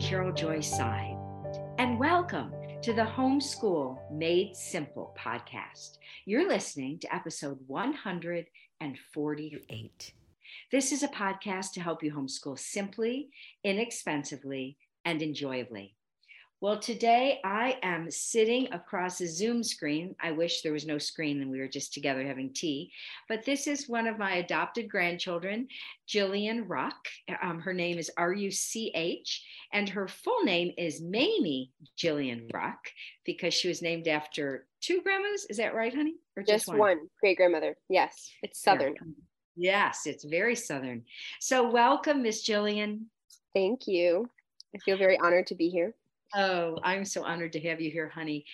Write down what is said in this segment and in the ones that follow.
Carol Joy Seid, and welcome to the Homeschool Made Simple podcast. You're listening to episode 148. This is a podcast to help you homeschool simply, inexpensively, and enjoyably. Well, today I am sitting across a Zoom screen. I wish there was no screen and we were just together having tea. But this is one of my adopted grandchildren, Gillian Ruch. Um, her name is R U C H, and her full name is Mamie Gillian Ruch because she was named after two grandmas. Is that right, honey? Or just, just one? one great grandmother. Yes, it's Southern. Yes, it's very Southern. So, welcome, Miss Gillian. Thank you. I feel very honored to be here. Oh, I'm so honored to have you here, honey.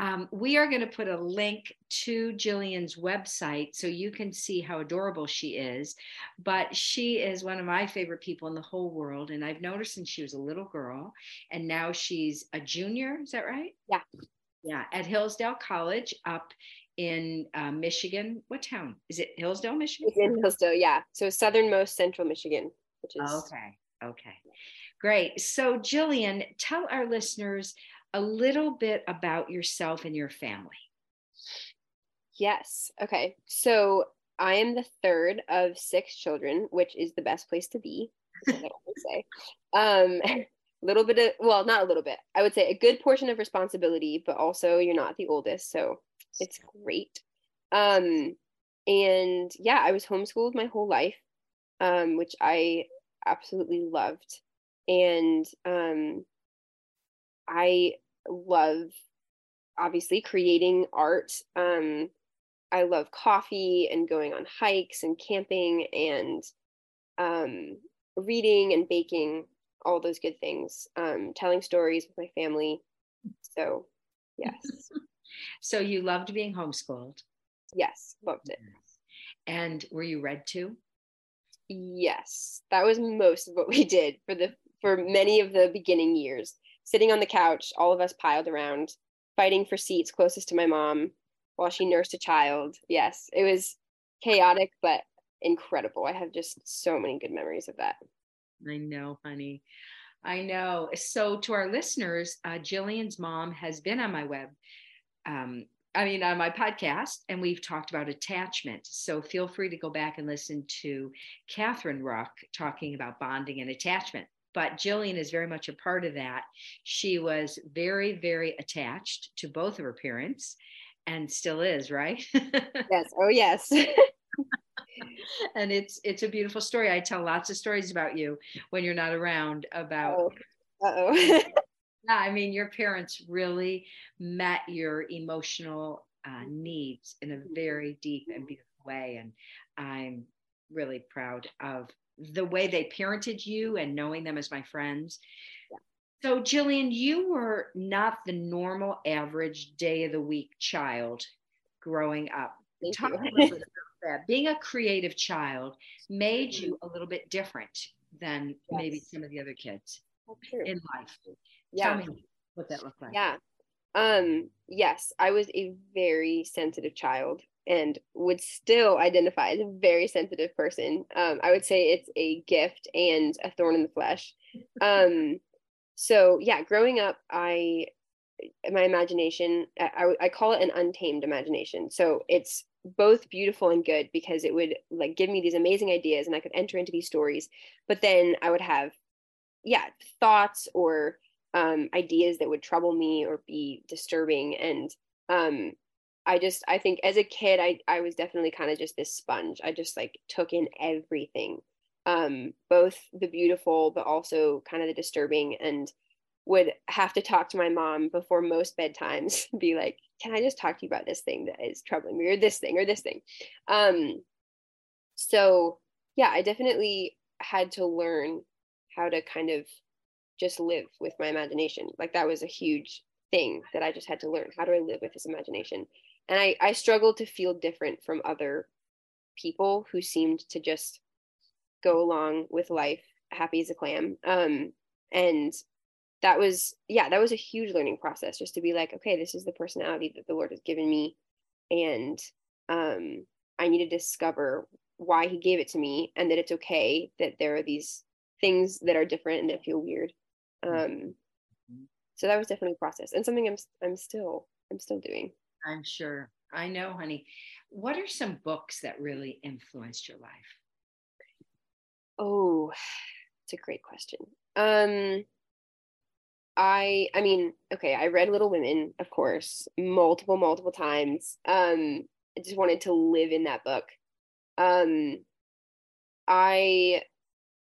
Um, we are going to put a link to Gillian's website so you can see how adorable she is. But she is one of my favorite people in the whole world. And I've noticed since she was a little girl, and now she's a junior. Is that right? Yeah. Yeah, at Hillsdale College up in uh, Michigan. What town? Is it Hillsdale, Michigan? It's in Hillsdale, yeah. So southernmost central Michigan, which is. Okay. Okay. Great. So, Gillian, tell our listeners a little bit about yourself and your family. Yes. Okay. So, I am the third of six children, which is the best place to be. I say. Um, little bit of well, not a little bit. I would say a good portion of responsibility, but also you're not the oldest, so it's great. Um, and yeah, I was homeschooled my whole life, um, which I absolutely loved and um, I love obviously creating art. Um, I love coffee and going on hikes and camping and um, reading and baking, all those good things. Um, telling stories with my family. So, yes. so you loved being homeschooled. Yes, loved it. And were you read to? Yes, that was most of what we did for the for many of the beginning years, sitting on the couch, all of us piled around, fighting for seats closest to my mom while she nursed a child. Yes, it was chaotic, but incredible. I have just so many good memories of that. I know, honey. I know. So, to our listeners, uh, Gillian's mom has been on my web. Um, I mean, on my podcast, and we've talked about attachment. So feel free to go back and listen to Catherine Ruch talking about bonding and attachment but Gillian is very much a part of that. She was very, very attached to both of her parents and still is, right? yes. Oh, yes. and it's it's a beautiful story. I tell lots of stories about you when you're not around about oh. Uh-oh. yeah, I mean your parents really met your emotional uh, needs in a very deep and beautiful way and I'm really proud of the way they parented you and knowing them as my friends. Yeah. So, Gillian, you were not the normal average day of the week child growing up. Talk you. that. Being a creative child made you a little bit different than yes. maybe some of the other kids in life. Yeah. Tell me what that looked like. Yeah. Um, yes, I was a very sensitive child and would still identify as a very sensitive person. Um, I would say it's a gift and a thorn in the flesh. Um, so yeah, growing up, I my imagination I, I call it an untamed imagination. So it's both beautiful and good because it would like give me these amazing ideas and I could enter into these stories. But then I would have yeah thoughts or um, ideas that would trouble me or be disturbing and um, I just I think as a kid I I was definitely kind of just this sponge. I just like took in everything. Um both the beautiful but also kind of the disturbing and would have to talk to my mom before most bedtimes be like can I just talk to you about this thing that is troubling me or this thing or this thing. Um so yeah, I definitely had to learn how to kind of just live with my imagination. Like that was a huge thing that I just had to learn. How do I live with this imagination? And I, I struggled to feel different from other people who seemed to just go along with life happy as a clam. Um, and that was yeah that was a huge learning process just to be like okay this is the personality that the lord has given me. And um, i need to discover why he gave it to me and that it's okay that there are these things that are different and that feel weird. Um, so that was definitely a process and something I'm I'm still I'm still doing. I'm sure. I know, honey. What are some books that really influenced your life? Oh, it's a great question. Um I I mean, okay, I read Little Women, of course, multiple multiple times. Um I just wanted to live in that book. Um I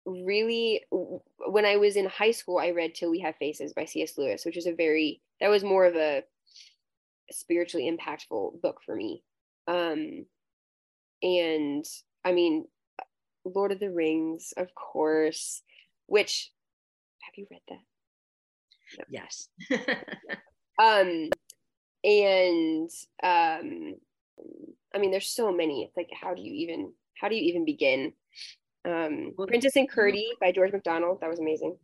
really when I was in high school, I read Till We Have Faces by C.S. Lewis, which was a very that was more of a spiritually impactful book for me. Um, and I mean, Lord of the Rings, of course. Which have you read that? No. Yes. um, and um, I mean, there's so many. It's like, how do you even how do you even begin? Um, Princess and Curdie by George MacDonald. That was amazing.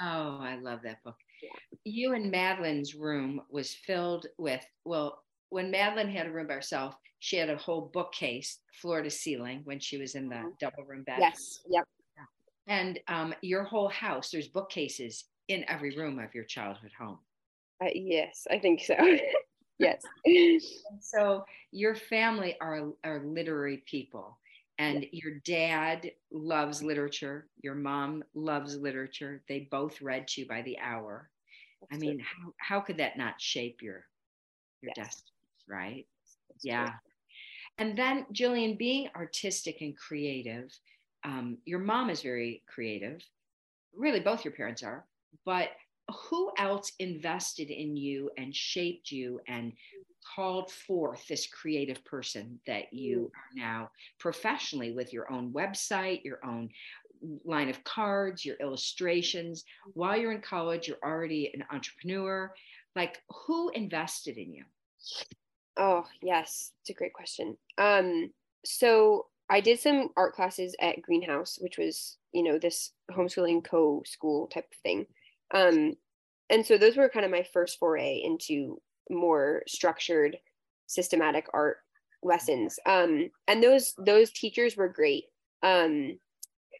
Oh, I love that book. Yeah. You and Madeline's room was filled with, well, when Madeline had a room by herself, she had a whole bookcase, floor to ceiling, when she was in the mm-hmm. double room bed. Yes. Yep. And um, your whole house, there's bookcases in every room of your childhood home. Uh, yes, I think so. yes. so your family are are literary people and your dad loves literature. Your mom loves literature. They both read to you by the hour. That's i mean how, how could that not shape your your yes. destiny right? That's yeah. And then gillian being artistic and creative um, your mom is very creative. Really both your parents are. But who else invested in you and shaped you and called forth this creative person that you mm. are now professionally with your own website, your own line of cards, your illustrations. While you're in college, you're already an entrepreneur. Like, who invested in you? Oh, yes, it's a great question. Um, so I did some art classes at Greenhouse, which was, you know, this homeschooling co school type of thing. Um, and so those were kind of my first foray into more structured systematic art lessons. Um and those those teachers were great. Um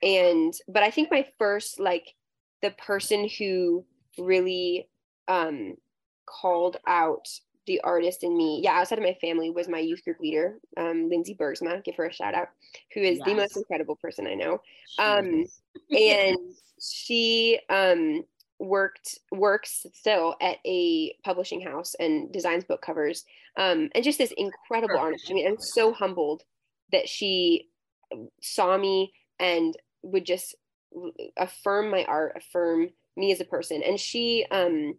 and but i think my first like the person who really um called out the artist in me yeah outside of my family was my youth group leader um lindsay bergsma give her a shout out who is yes. the most incredible person i know. Um and she um worked works still at a publishing house and designs book covers um, and just this incredible artist. I mean i'm so humbled that she saw me and would just affirm my art affirm me as a person. And she um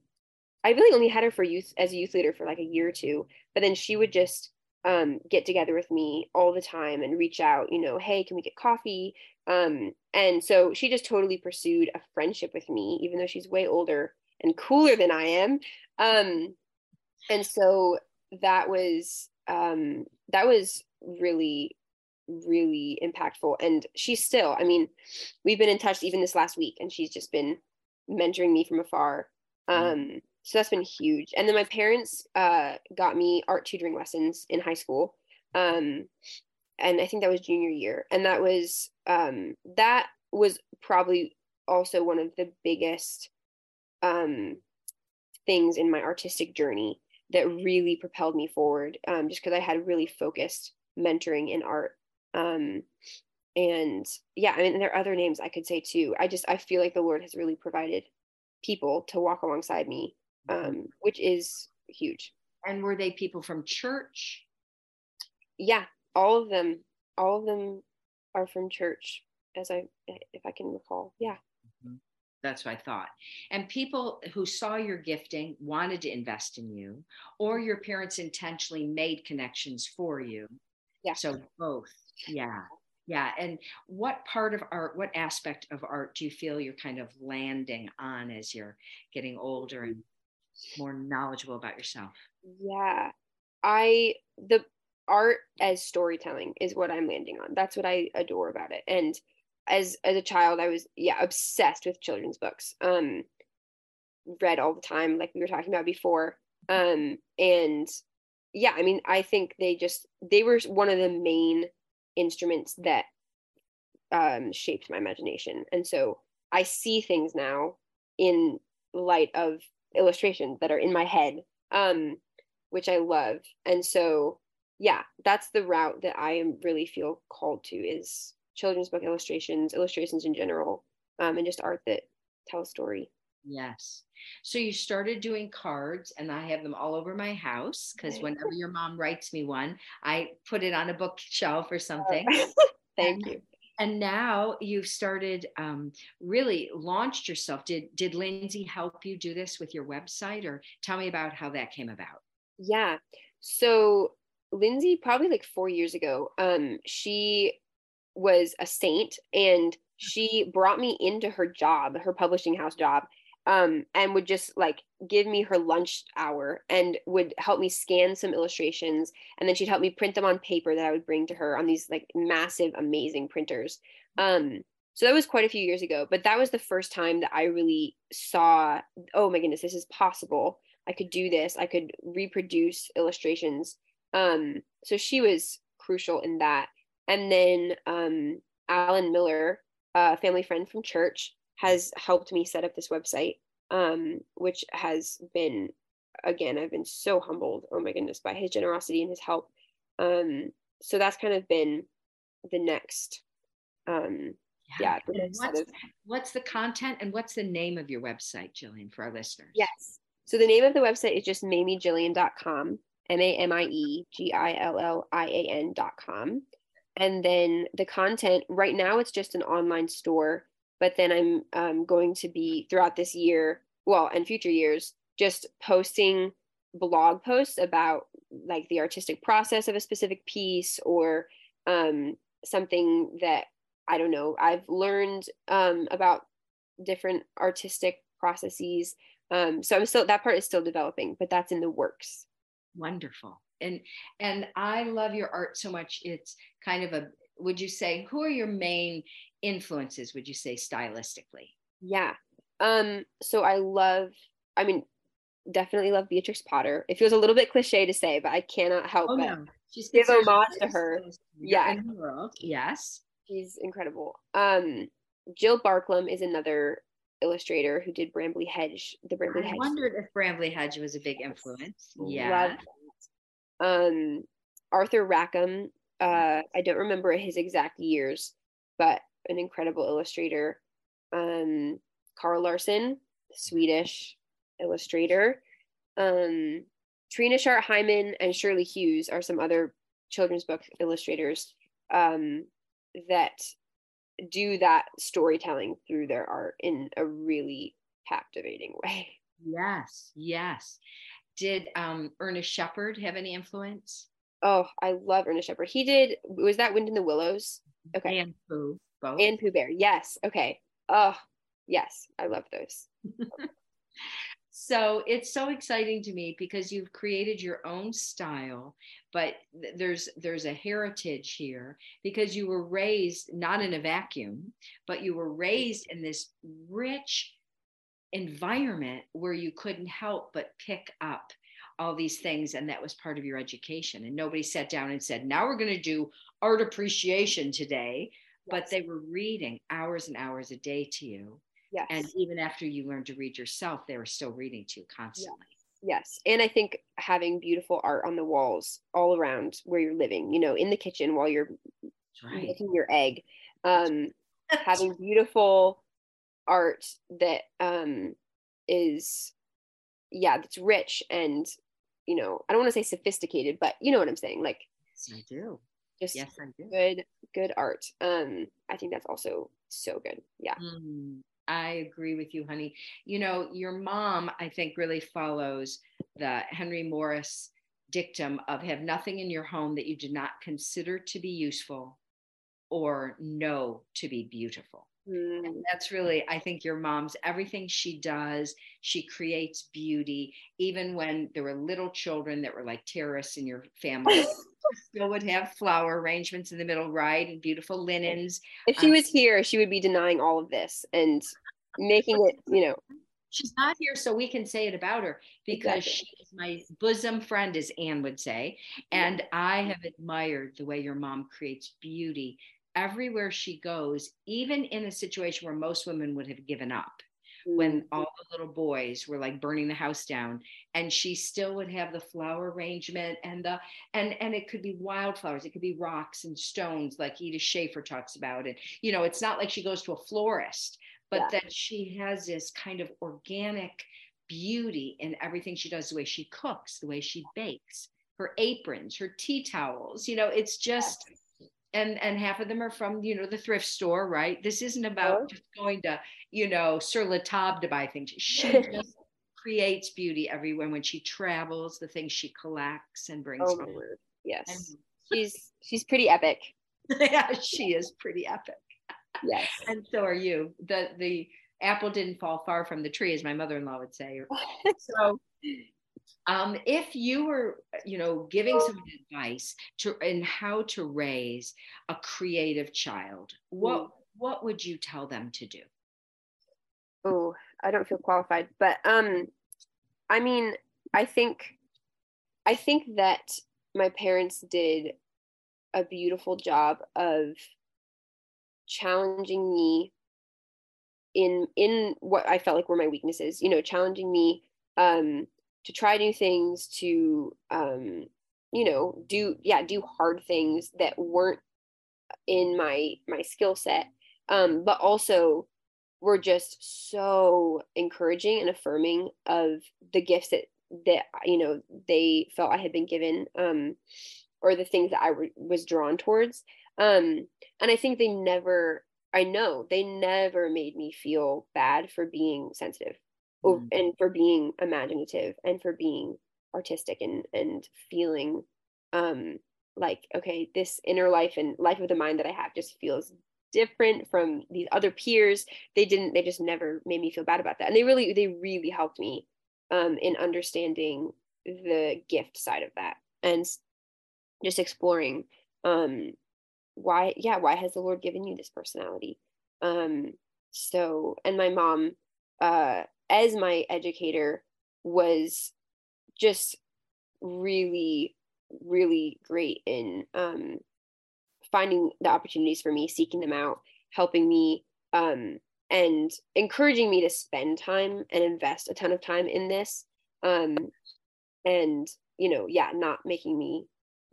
i really only had her for youth as a youth leader for like a year or two but then she would just um, get together with me all the time and reach out, you know, hey, can we get coffee? Um, and so she just totally pursued a friendship with me, even though she's way older and cooler than I am. Um, and so that was um, that was really really impactful and she's still i mean we've been in touch even this last week and she's just been mentoring me from afar mm-hmm. um, so that's been huge. And then my parents uh, got me art tutoring lessons in high school um, and i think that was junior year. And that was um, that was probably also one of the biggest um, things in my artistic journey that really propelled me forward um, just because i had really focused mentoring in art um, and yeah i mean there are other names i could say too. I just i feel like the lord has really provided people to walk alongside me um, which is huge. And were they people from church? Yeah, all of them. All of them are from church, as I, if I can recall. Yeah. Mm-hmm. That's what I thought. And people who saw your gifting wanted to invest in you, or your parents intentionally made connections for you. Yeah. So both. Yeah. Yeah. And what part of art, what aspect of art do you feel you're kind of landing on as you're getting older and more knowledgeable about yourself? Yeah. I the art as storytelling is what I'm landing on. That's what I adore about it. And as as a child, I was yeah obsessed with children's books. Um, read all the time, like we were talking about before. Um, and yeah, I mean, I think they just they were one of the main instruments that um, shaped my imagination. And so I see things now in light of illustrations that are in my head, um, which I love. And so, yeah, that's the route that I am really feel called to is children's book illustrations, illustrations in general, um, and just art that tell a story. Yes. So you started doing cards, and I have them all over my house because whenever your mom writes me one, I put it on a bookshelf or something. Thank you. And now you've started um, really launched yourself. Did did Lindsay help you do this with your website, or tell me about how that came about? Yeah. So Lindsay, probably like four years ago, um, she was a saint and she brought me into her job, her publishing house job, um, and would just like give me her lunch hour and would help me scan some illustrations. And then she'd help me print them on paper that I would bring to her on these like massive, amazing printers. Um, so that was quite a few years ago, but that was the first time that I really saw, oh my goodness, this is possible. I could do this. I could reproduce illustrations. Um, so she was crucial in that. And then um, Alan Miller, a family friend from church, has helped me set up this website, um, which has been, again, I've been so humbled, oh my goodness, by his generosity and his help. Um, so that's kind of been the next, um, yeah. yeah the what's, of, what's the content and what's the name of your website, Gillian, for our listeners? Yes. So the name of the website is just mamiegillian.com, M A M I E G I L L I A N.com. And then the content right now, it's just an online store but then i'm um, going to be throughout this year well and future years just posting blog posts about like the artistic process of a specific piece or um, something that i don't know i've learned um, about different artistic processes. Um, so i'm still that part is still developing but that's in the works. Wonderful. And and i love your art so much. It's kind of a would you say who are your main influences would you say stylistically yeah um so i love i mean definitely love beatrix potter it feels a little bit cliche to say but i cannot help oh, but no. she's give homage to her yeah in the world yes she's incredible um jill barklem is another illustrator who did Brambly Hedge. The Brambly I Hedge. wondered if Brambly Hedge was a big influence. Yeah. Um, Arthur Rackham. Uh, I don't remember his exact years, but an incredible illustrator. Um, Carl Larsson, Swedish illustrator. Um, Trina Schart Hyman and Shirley Hughes are some other children's book illustrators um, that do that storytelling through their art in a really captivating way. Yes, yes. Did um, Ernest Shepard have any influence? Oh, I love Ernest Shepard. He did. Was that Wind in the Willows? Okay. And Pooh. Both. And Pooh Bear. Yes. Okay. Oh, yes. I love those. so it's so exciting to me because you've created your own style but there's there's a heritage here because you were raised not in a vacuum but you were raised in this rich environment where you couldn't help but pick up all these things and that was part of your education and nobody sat down and said now we're going to do art appreciation today but they were reading hours and hours a day to you. Yes. And even after you learned to read yourself, they were still reading to you constantly. Yes. yes. And I think having beautiful art on the walls all around where you're living, you know, in the kitchen while you're right. making your egg, um, having beautiful art that um, is, yeah, that's rich and, you know, I don't want to say sophisticated, but you know what I'm saying? Like, yes, I do just yes, good good art. Um i think that's also so good. Yeah. Mm, i agree with you honey. You know your mom i think really follows the henry morris dictum of have nothing in your home that you do not consider to be useful or know to be beautiful. Mm. And that's really, I think, your mom's everything she does, she creates beauty. Even when there were little children that were like terrorists in your family, still would have flower arrangements in the middle, right? And beautiful linens. If she um, was here, she would be denying all of this and making it, you know. She's not here, so we can say it about her because exactly. she is my bosom friend, as Anne would say. And I have admired the way your mom creates beauty everywhere she goes, even in a situation where most women would have given up. When mm-hmm. all the little boys were like burning the house down and she still would have the flower arrangement and the and and it could be wildflowers it could be rocks and stones like edith schaeffer talks about it. You know it's not like she goes to a florist but yeah. that she has this kind of organic beauty in everything she does the way she cooks the way she bakes her aprons her tea towels you know it's just and and half of them are from you know the thrift store right? This isn't about oh. just going to you know sur la table to buy things. She just creates beauty everywhere. When she travels the things she collects and brings oh, yes. And, she's she's pretty epic. Yeah she is pretty epic. Yes. And so are you. The the apple didn't fall far from the tree as my mother-in-law would say. So um, if you were, you know, giving some advice to in how to raise a creative child, what mm. what would you tell them to do? Oh, I don't feel qualified, but um, I mean, I think, I think that my parents did a beautiful job of challenging me in in what I felt like were my weaknesses. You know, challenging me um to try new things to um you know do yeah do hard things that weren't in my my skill set. Um but also were just so encouraging and affirming of the gifts that that you know they felt I had been given um or the things that I was drawn towards. Um and I think they never I know they never made me feel bad for being sensitive mm. and for being imaginative and for being artistic and and feeling um like okay this inner life and life of the mind that i have just feels different from these other peers. They didn't they just never made me feel bad about that. And they really they really helped me um in understanding the gift side of that and just exploring um why yeah why has the lord given you this personality? Um so and my mom uh as my educator was just really really great in um, finding the opportunities for me seeking them out helping me um, and encouraging me to spend time and invest a ton of time in this um, and you know yeah not making me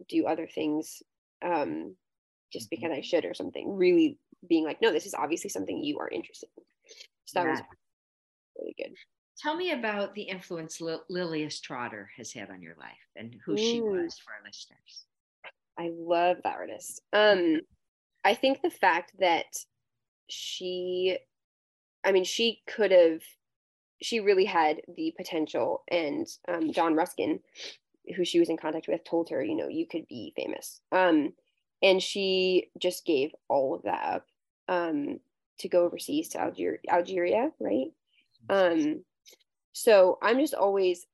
do other things um, just mm-hmm. because i should or something really being like no this is obviously something you are interested in so that yeah. was really good. Tell me about the influence Lilias Trotter has had on your life and who mm. she was for our listeners. I love that artist. Um, I think the fact that she, I mean, she could have, she really had the potential, and um, John Ruskin, who she was in contact with, told her, you know, you could be famous. Um, and she just gave all of that up um, to go overseas to Alger- Algeria, right? Um, so I'm just always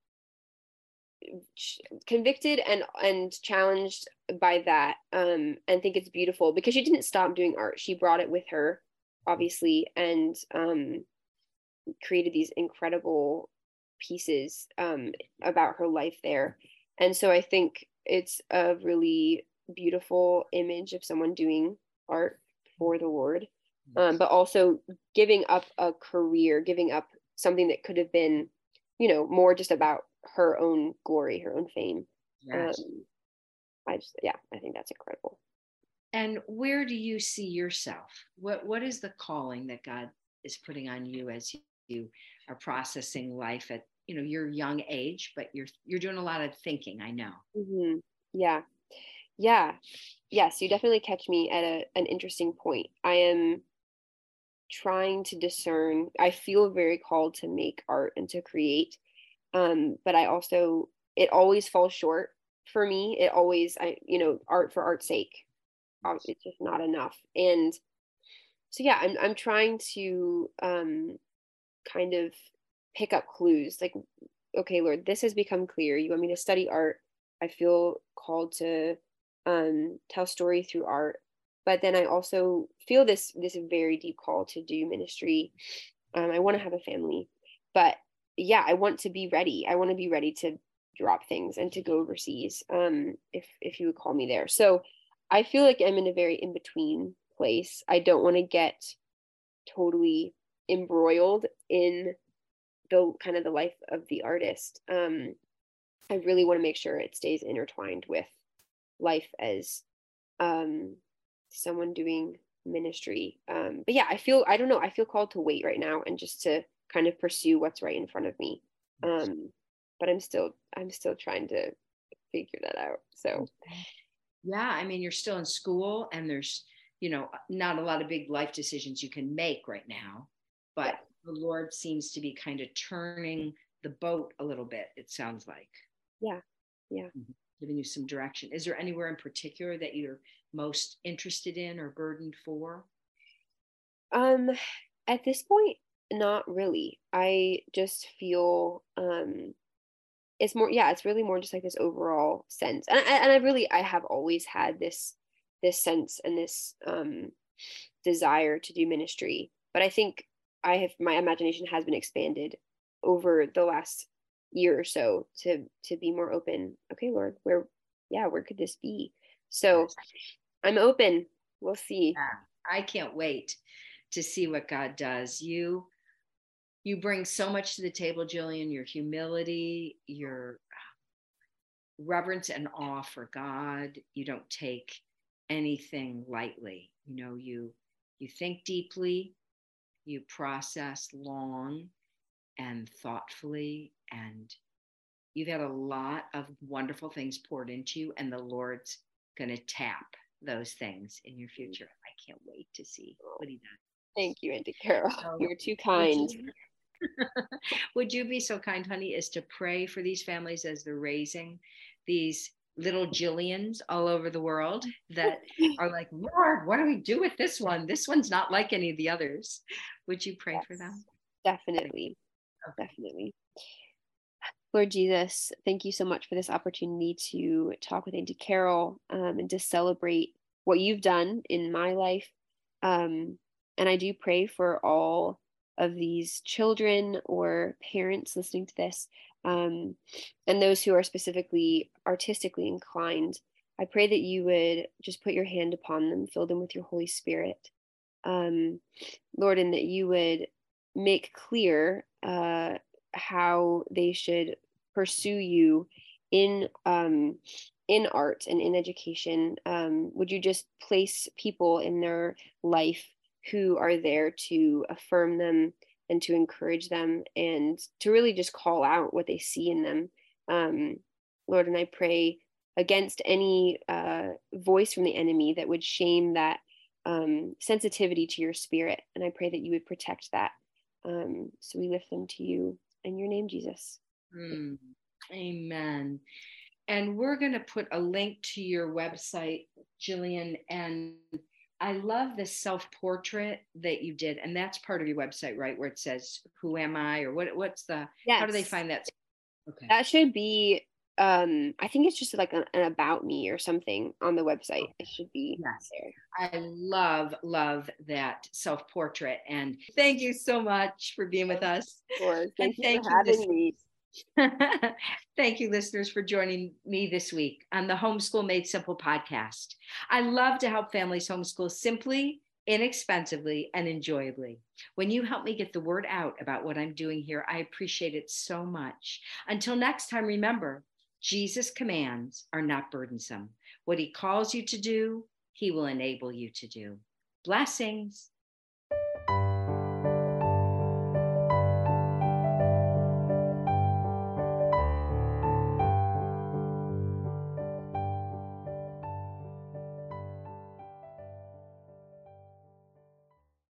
convicted and and challenged by that um and think it's beautiful because she didn't stop doing art. She brought it with her obviously and um created these incredible pieces um about her life there. And so i think it's a really beautiful image of someone doing art for the lord um, but also giving up a career giving up something that could have been, you know, more just about her own glory, her own fame. Yes. Um, I just, yeah, I think that's incredible. And where do you see yourself? What What is the calling that God is putting on you as you are processing life at you know your young age? But you're you're doing a lot of thinking. I know. Mm-hmm. Yeah, yeah, yes. You definitely catch me at a, an interesting point. I am trying to discern. I feel very called to make art and to create um but i also it always falls short for me. It always i you know art for art's sake um, it's just not enough. And so yeah i'm i'm trying to um kind of pick up clues like okay lord this has become clear. You want me to study art? I feel called to um tell story through art but then i also feel this this very deep call to do ministry. Um, i want to have a family but yeah i want to be ready. I want to be ready to drop things and to go overseas um, if if you would call me there. So i feel like i'm in a very in between place. I don't want to get totally embroiled in the kind of the life of the artist. Um i really want to make sure it stays intertwined with life as um someone doing ministry. Um but yeah i feel i don't know i feel called to wait right now and just to kind of pursue what's right in front of me. Um but i'm still i'm still trying to figure that out so. Yeah i mean you're still in school and there's you know not a lot of big life decisions you can make right now but yeah. the lord seems to be kind of turning the boat a little bit it sounds like. Yeah yeah. Mm-hmm. giving you some direction. Is there anywhere in particular that you're most interested in or burdened for? Um at this point not really. I just feel um it's more yeah it's really more just like this overall sense. And, and i really i have always had this this sense and this um desire to do ministry. But i think i have my imagination has been expanded over the last year or so to to be more open. Okay lord where yeah where could this be? So i'm open we'll see yeah, i can't wait to see what god does you you bring so much to the table, Gillian, your humility, your reverence and awe for God. You don't take anything lightly. You know, you you think deeply, you process long and thoughtfully, and you've had a lot of wonderful things poured into you, and the Lord's gonna tap those things in your mm. future. I can't wait to see oh. what he does. Thank you, Auntie Carol. Oh, You're too kind. Would you be so kind, honey, as to pray for these families as they're raising these little Gillians all over the world that are like, Lord, what do we do with this one? This one's not like any of the others. Would you pray yes, for them? Definitely. Okay. Definitely. Lord Jesus, thank you so much for this opportunity to talk with Auntie Carol um, and to celebrate what you've done in my life. Um, and I do pray for all of these children or parents listening to this, um, and those who are specifically artistically inclined, I pray that you would just put your hand upon them, fill them with your Holy Spirit, um, Lord, and that you would make clear uh, how they should pursue you in um, in art and in education. Um, would you just place people in their life who are there to affirm them and to encourage them and to really just call out what they see in them. Um, Lord, and I pray against any uh, voice from the enemy that would shame that um, sensitivity to your spirit. And I pray that you would protect that. Um, so we lift them to you in your name, Jesus. Mm, amen. And we're going to put a link to your website, Gillian, and I love the self portrait that you did, and that's part of your website, right? Where it says "Who am I?" or what? What's the? Yes. How do they find that? Okay. That should be. Um, I think it's just like an, an about me or something on the website. It should be yes. there. I love love that self portrait, and thank you so much for being with us. Of course. Thank and you thank for having you me. Thank you, listeners, for joining me this week on the Homeschool Made Simple podcast. I love to help families homeschool simply, inexpensively, and enjoyably. When you help me get the word out about what I'm doing here, I appreciate it so much. Until next time, remember Jesus' commands are not burdensome. What he calls you to do, he will enable you to do. Blessings.